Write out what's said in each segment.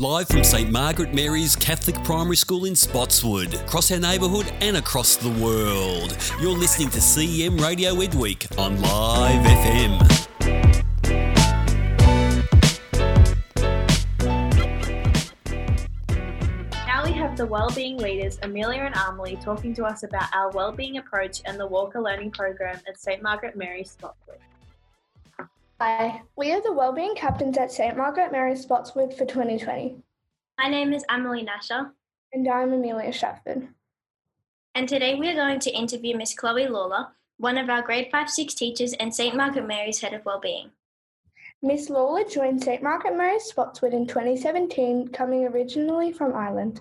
Live from St Margaret Mary's Catholic Primary School in Spotswood, across our neighbourhood and across the world. You're listening to CEM Radio Edweek on Live FM. Now we have the Wellbeing Leaders, Amelia and Amelie, talking to us about our wellbeing approach and the Walker Learning Program at St Margaret Mary's Spotswood. Hi, we are the Wellbeing Captains at St Margaret Mary's Spotswood for 2020. My name is Emily Nasher. And I'm Amelia Shafford. And today we are going to interview Miss Chloe Lawler, one of our grade 5 6 teachers and St Margaret Mary's Head of Wellbeing. Miss Lawler joined St Margaret Mary's Spotswood in 2017, coming originally from Ireland.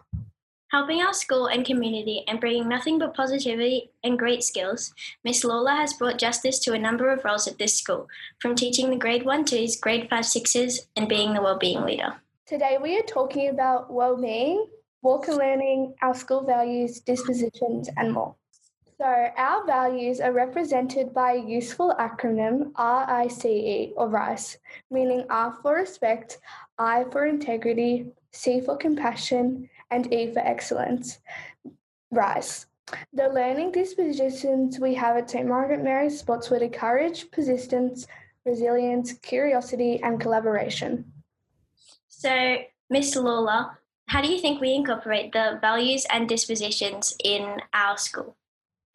Helping our school and community and bringing nothing but positivity and great skills, Miss Lawler has brought justice to a number of roles at this school, from teaching the grade 1 2s, grade 5 6s, and being the wellbeing leader. Today we are talking about well-being, Walker learning, our school values, dispositions, and more. So, our values are represented by a useful acronym RICE or RICE, meaning R for respect, I for integrity, C for compassion, and E for excellence. RICE. The learning dispositions we have at St. Margaret Mary's Spotswood are courage, persistence, resilience, curiosity, and collaboration. So, Miss Lawler, how do you think we incorporate the values and dispositions in our school?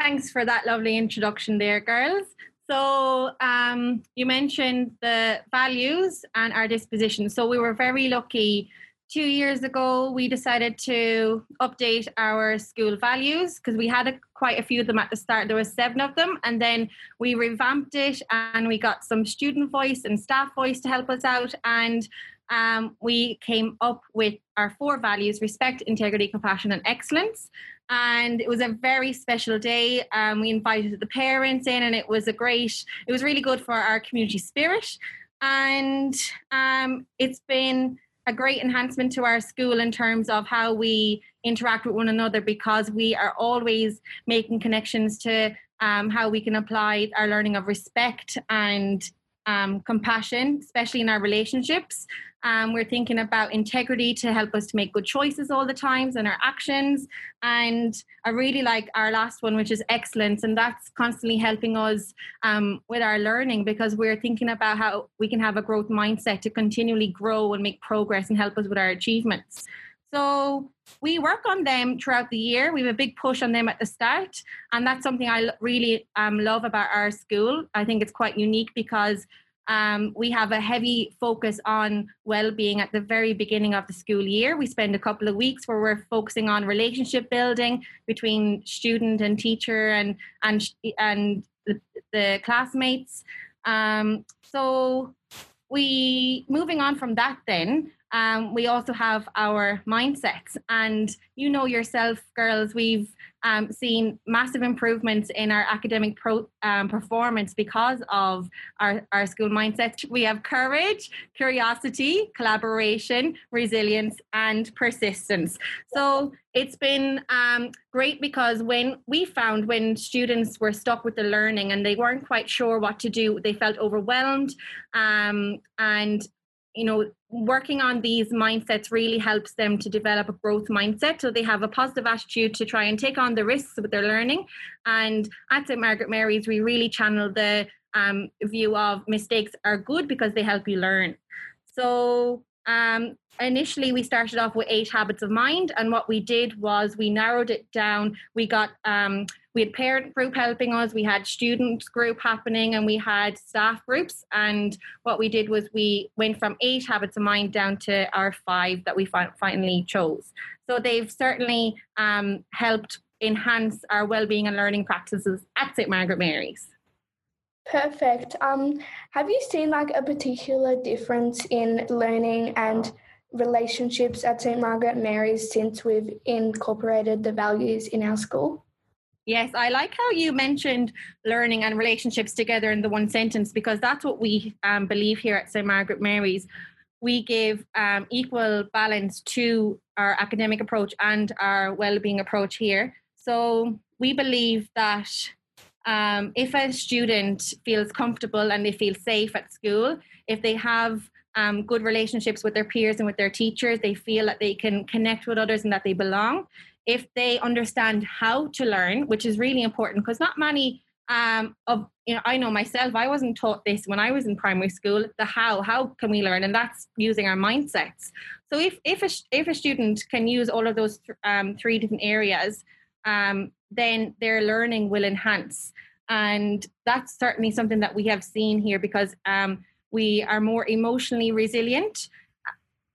Thanks for that lovely introduction there, girls. So, um, you mentioned the values and our dispositions. So, we were very lucky two years ago, we decided to update our school values because we had a, quite a few of them at the start. There were seven of them, and then we revamped it and we got some student voice and staff voice to help us out. And um, we came up with our four values respect, integrity, compassion, and excellence. And it was a very special day. Um, we invited the parents in, and it was a great, it was really good for our community spirit. And um, it's been a great enhancement to our school in terms of how we interact with one another because we are always making connections to um, how we can apply our learning of respect and um, compassion, especially in our relationships. Um, we're thinking about integrity to help us to make good choices all the times and our actions. And I really like our last one, which is excellence. And that's constantly helping us um, with our learning because we're thinking about how we can have a growth mindset to continually grow and make progress and help us with our achievements. So we work on them throughout the year. We have a big push on them at the start, and that's something I really um, love about our school. I think it's quite unique because um, we have a heavy focus on well-being at the very beginning of the school year. We spend a couple of weeks where we're focusing on relationship building between student and teacher and and and the, the classmates. Um, so we moving on from that then um, we also have our mindsets and you know yourself girls we've um, seen massive improvements in our academic pro, um, performance because of our, our school mindset. We have courage, curiosity, collaboration, resilience, and persistence. So it's been um, great because when we found when students were stuck with the learning and they weren't quite sure what to do, they felt overwhelmed um, and you know working on these mindsets really helps them to develop a growth mindset. So they have a positive attitude to try and take on the risks with their learning. And at st margaret mary's we really channel the um, view of mistakes are good because they help you learn. So um, initially we started off with eight habits of mind and what we did was we narrowed it down. We got um, we had parent group helping us we had student group happening and we had staff groups and what we did was we went from eight habits of mind down to our five that we fi- finally chose so they've certainly um, helped enhance our well-being and learning practices at st margaret mary's Perfect. Um, have you seen like a particular difference in learning and relationships at St. Margaret Mary's since we've incorporated the values in our school? Yes, I like how you mentioned learning and relationships together in the one sentence because that's what we um, believe here at St. Margaret Mary's. We give um, equal balance to our academic approach and our well-being approach here. So we believe that um, if a student feels comfortable and they feel safe at school, if they have um, good relationships with their peers and with their teachers. They feel that they can connect with others and that they belong. If they understand how to learn, which is really important because not many um, of you know I know myself I wasn't taught this when I was in primary school the how how can we learn? And that's using our mindsets. So if if a, if a student can use all of those th- um, three different areas um, then their learning will enhance. And that's certainly something that we have seen here because um, we are more emotionally resilient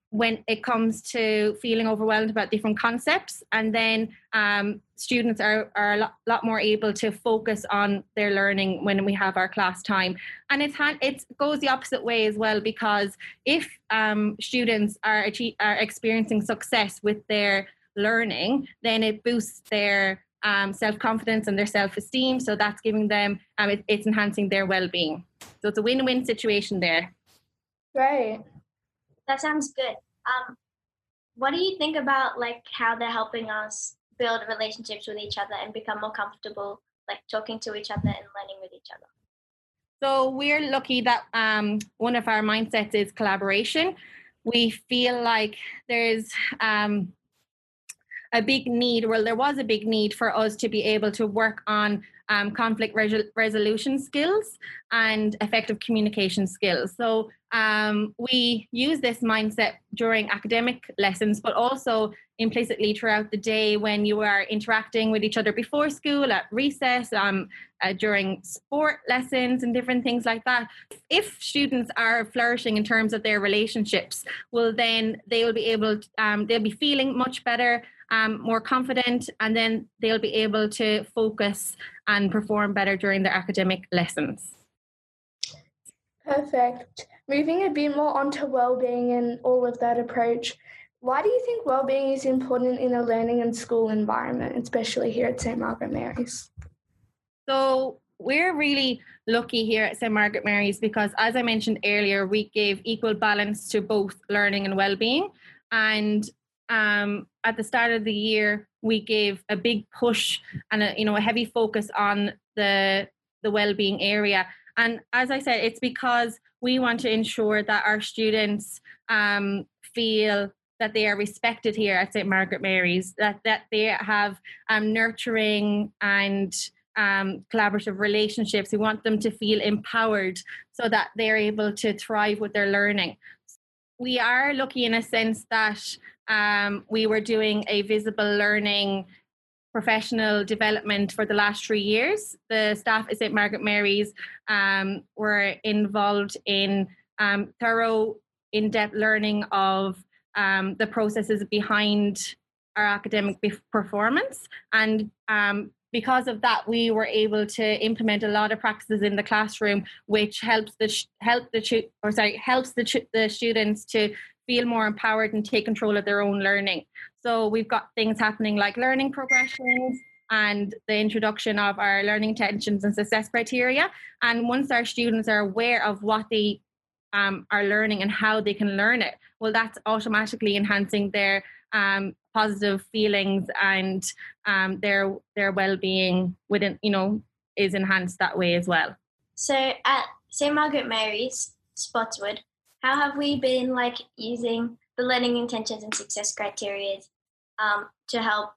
when it comes to feeling overwhelmed about different concepts. And then um, students are, are a lot, lot, more able to focus on their learning when we have our class time. And it's it goes the opposite way as well because if um, students are, achieve, are experiencing success with their learning then it boosts their um, self-confidence and their self-esteem. So that's giving them um, it, it's enhancing their well-being. So it's a win-win situation there. Right that sounds good. Um, what do you think about like how they're helping us build relationships with each other and become more comfortable, like talking to each other and learning with each other? So we're lucky that um, one of our mindsets is collaboration. We feel like there's um, a big need, well, there was a big need for us to be able to work on um, conflict resolution skills and effective communication skills. So um, we use this mindset during academic lessons, but also implicitly throughout the day when you are interacting with each other before school, at recess, um, uh, during sport lessons, and different things like that. If students are flourishing in terms of their relationships, well, then they will be able, to, um, they'll be feeling much better um, more confident, and then they'll be able to focus and perform better during their academic lessons. Perfect. Moving a bit more onto well-being and all of that approach, why do you think well-being is important in a learning and school environment, especially here at St Margaret Mary's? So we're really lucky here at St Margaret Mary's because, as I mentioned earlier, we give equal balance to both learning and well-being, and um, at the start of the year, we gave a big push and a, you know a heavy focus on the the well-being area. And as I said, it's because we want to ensure that our students um, feel that they are respected here at St. Margaret Mary's, that that they have um, nurturing and um, collaborative relationships. We want them to feel empowered so that they're able to thrive with their learning. We are lucky in a sense that um, we were doing a visible learning professional development for the last three years. The staff at St. Margaret Mary's um, were involved in um, thorough, in depth learning of um, the processes behind our academic performance. And um, because of that, we were able to implement a lot of practices in the classroom, which helps the help the or sorry helps the the students to feel more empowered and take control of their own learning. So we've got things happening like learning progressions and the introduction of our learning intentions and success criteria. And once our students are aware of what they um, are learning and how they can learn it, well, that's automatically enhancing their um, positive feelings and um, their their well-being within you know is enhanced that way as well. So at St Margaret Mary's Spotswood, how have we been like using the learning intentions and success criteria um, to help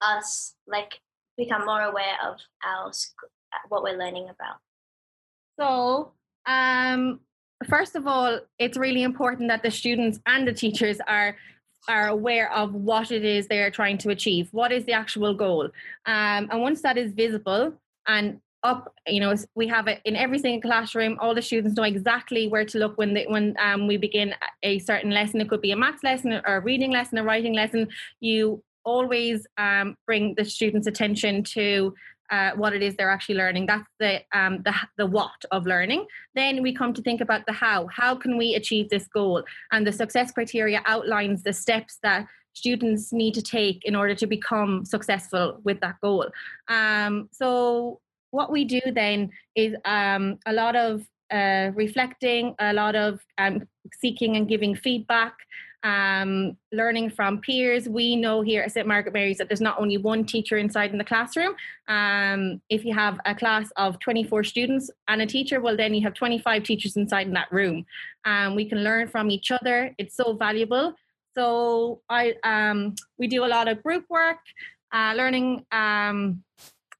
us like become more aware of our what we're learning about? So um, first of all it's really important that the students and the teachers are are aware of what it is they're trying to achieve. What is the actual goal? Um, and once that is visible and up you know we have it in every single classroom. All the students know exactly where to look when they when um, we begin a certain lesson. It could be a maths lesson or a reading lesson a writing lesson. You always um, bring the students attention to uh, what it is they're actually learning. That's the um, the the what of learning. Then we come to think about the how. How can we achieve this goal? And the success criteria outlines the steps that students need to take in order to become successful with that goal. Um, so what we do then is um, a lot of uh, reflecting, a lot of um, seeking and giving feedback, um, learning from peers. We know here at St. Margaret Mary's that there's not only one teacher inside in the classroom. Um, if you have a class of 24 students and a teacher, well, then you have 25 teachers inside in that room. Um, we can learn from each other. It's so valuable. So I um, we do a lot of group work, uh, learning.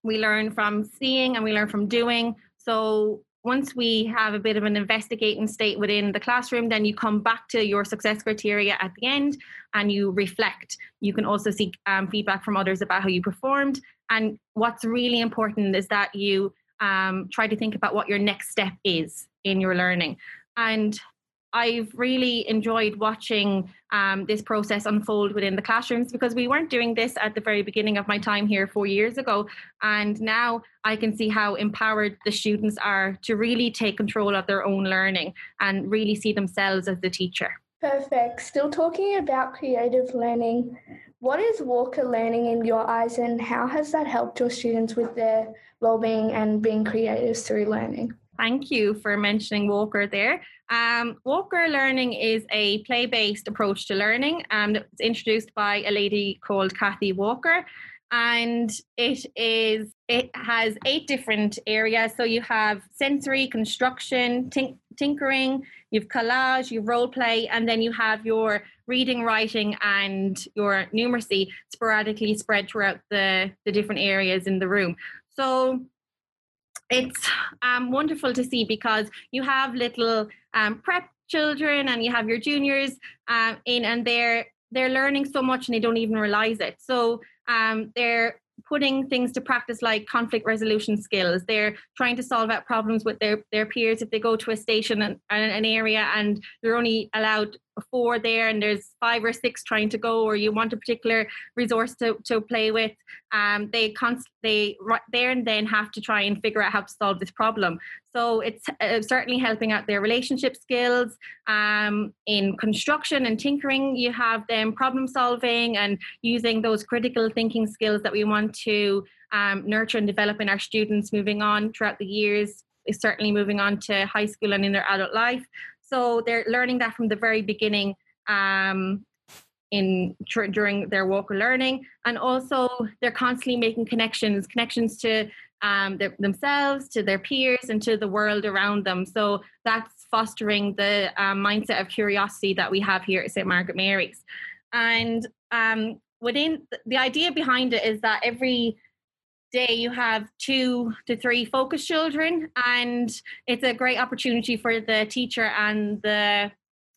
We learn from seeing and we learn from doing. So once we have a bit of an investigating state within the classroom, then you come back to your success criteria at the end and you reflect. You can also seek um, feedback from others about how you performed. And what's really important is that you um, try to think about what your next step is in your learning. And I've really enjoyed watching um, this process unfold within the classrooms because we weren't doing this at the very beginning of my time here four years ago. And now I can see how empowered the students are to really take control of their own learning and really see themselves as the teacher. Perfect. Still talking about creative learning. What is Walker learning in your eyes, and how has that helped your students with their well-being and being creative through learning? Thank you for mentioning Walker there. Um, Walker Learning is a play based approach to learning and it's introduced by a lady called Kathy Walker. And it is it has eight different areas. So you have sensory, construction, tink- tinkering, you've collage, you've role play, and then you have your reading, writing, and your numeracy sporadically spread throughout the, the different areas in the room. So it's um, wonderful to see because you have little um, prep children and you have your juniors um, in and they're they're learning so much and they don't even realize it. So um, they're putting things to practice like conflict resolution skills. They're trying to solve out problems with their, their peers if they go to a station and an area and they're only allowed four there and there's five or six trying to go or you want a particular resource to, to play with um, they const- they right there and then have to try and figure out how to solve this problem. So it's uh, certainly helping out their relationship skills um, in construction and tinkering you have them problem solving and using those critical thinking skills that we want to um, nurture and develop in our students moving on throughout the years. Is certainly moving on to high school and in their adult life so they're learning that from the very beginning um, in tr- during their Walker learning, and also they're constantly making connections, connections to um, their, themselves, to their peers, and to the world around them. So that's fostering the um, mindset of curiosity that we have here at St. Margaret Mary's. And um, within the idea behind it is that every day you have two to three focus children and it's a great opportunity for the teacher and the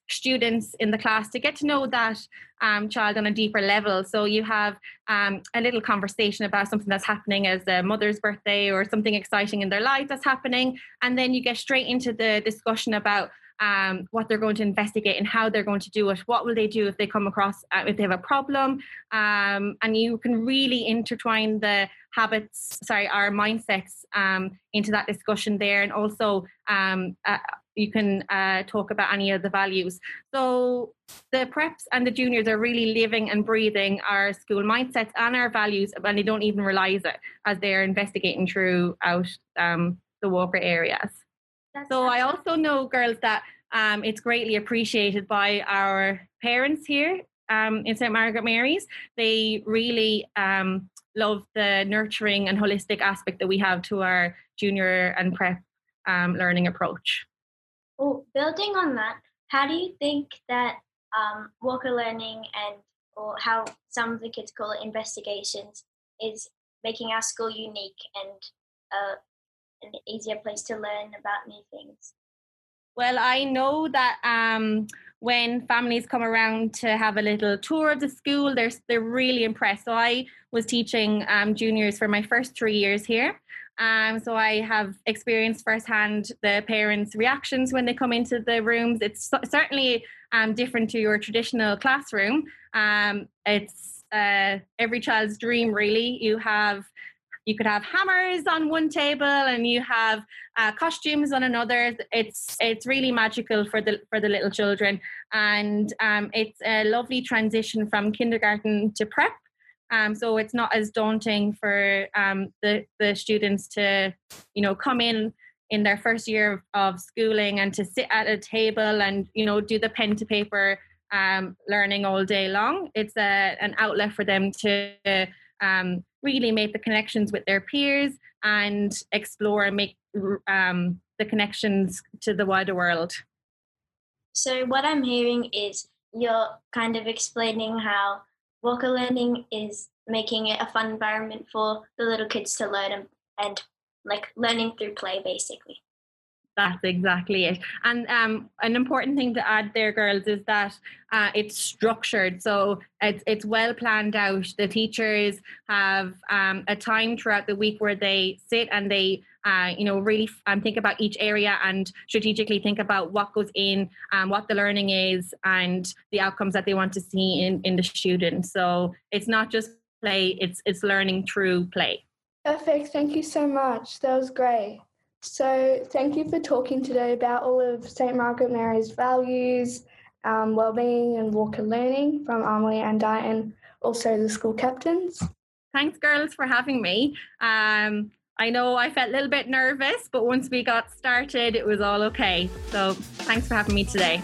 students in the class to get to know that um, child on a deeper level. So you have um, a little conversation about something that's happening as a mother's birthday or something exciting in their life that's happening. And then you get straight into the discussion about um, what they're going to investigate and how they're going to do it. What will they do if they come across uh, if they have a problem? Um, and you can really intertwine the habits, sorry, our mindsets um, into that discussion there, and also um, uh, you can uh, talk about any of the values. So the preps and the juniors are really living and breathing our school mindsets and our values, and they don't even realize it as they're investigating throughout um, the Walker areas. That's so I also know, girls, that um, it's greatly appreciated by our parents here um, in St. Margaret Mary's. They really um, love the nurturing and holistic aspect that we have to our junior and prep um, learning approach. Well, building on that, how do you think that um, Walker Learning and or how some of the kids call it investigations is making our school unique and uh, an easier place to learn about new things? Well, I know that um, when families come around to have a little tour of the school, they're they're really impressed. So I was teaching um, juniors for my first three years here. Um, so I have experienced firsthand the parents' reactions when they come into the rooms. It's certainly um, different to your traditional classroom. Um, it's uh, every child's dream, really. You have you could have hammers on one table and you have uh, costumes on another. It's it's really magical for the for the little children. And um, it's a lovely transition from kindergarten to prep. Um, so it's not as daunting for um, the the students to you know come in in their first year of schooling and to sit at a table and you know do the pen to paper um, learning all day long. It's a, an outlet for them to um, really make the connections with their peers and explore and make um, the connections to the wider world. So, what I'm hearing is you're kind of explaining how Walker Learning is making it a fun environment for the little kids to learn and, and like learning through play, basically. That's exactly it. And um, an important thing to add there, girls, is that uh, it's structured. So it's it's well planned out. The teachers have um, a time throughout the week where they sit and they, uh, you know, really um, think about each area and strategically think about what goes in, um, what the learning is, and the outcomes that they want to see in in the students. So it's not just play; it's it's learning through play. Perfect. Thank you so much. That was great. So, thank you for talking today about all of St. Margaret Mary's values, um, well-being and Walker learning from Amelie and Diane, also the school captains. Thanks, girls, for having me. Um, I know I felt a little bit nervous, but once we got started, it was all okay. So, thanks for having me today.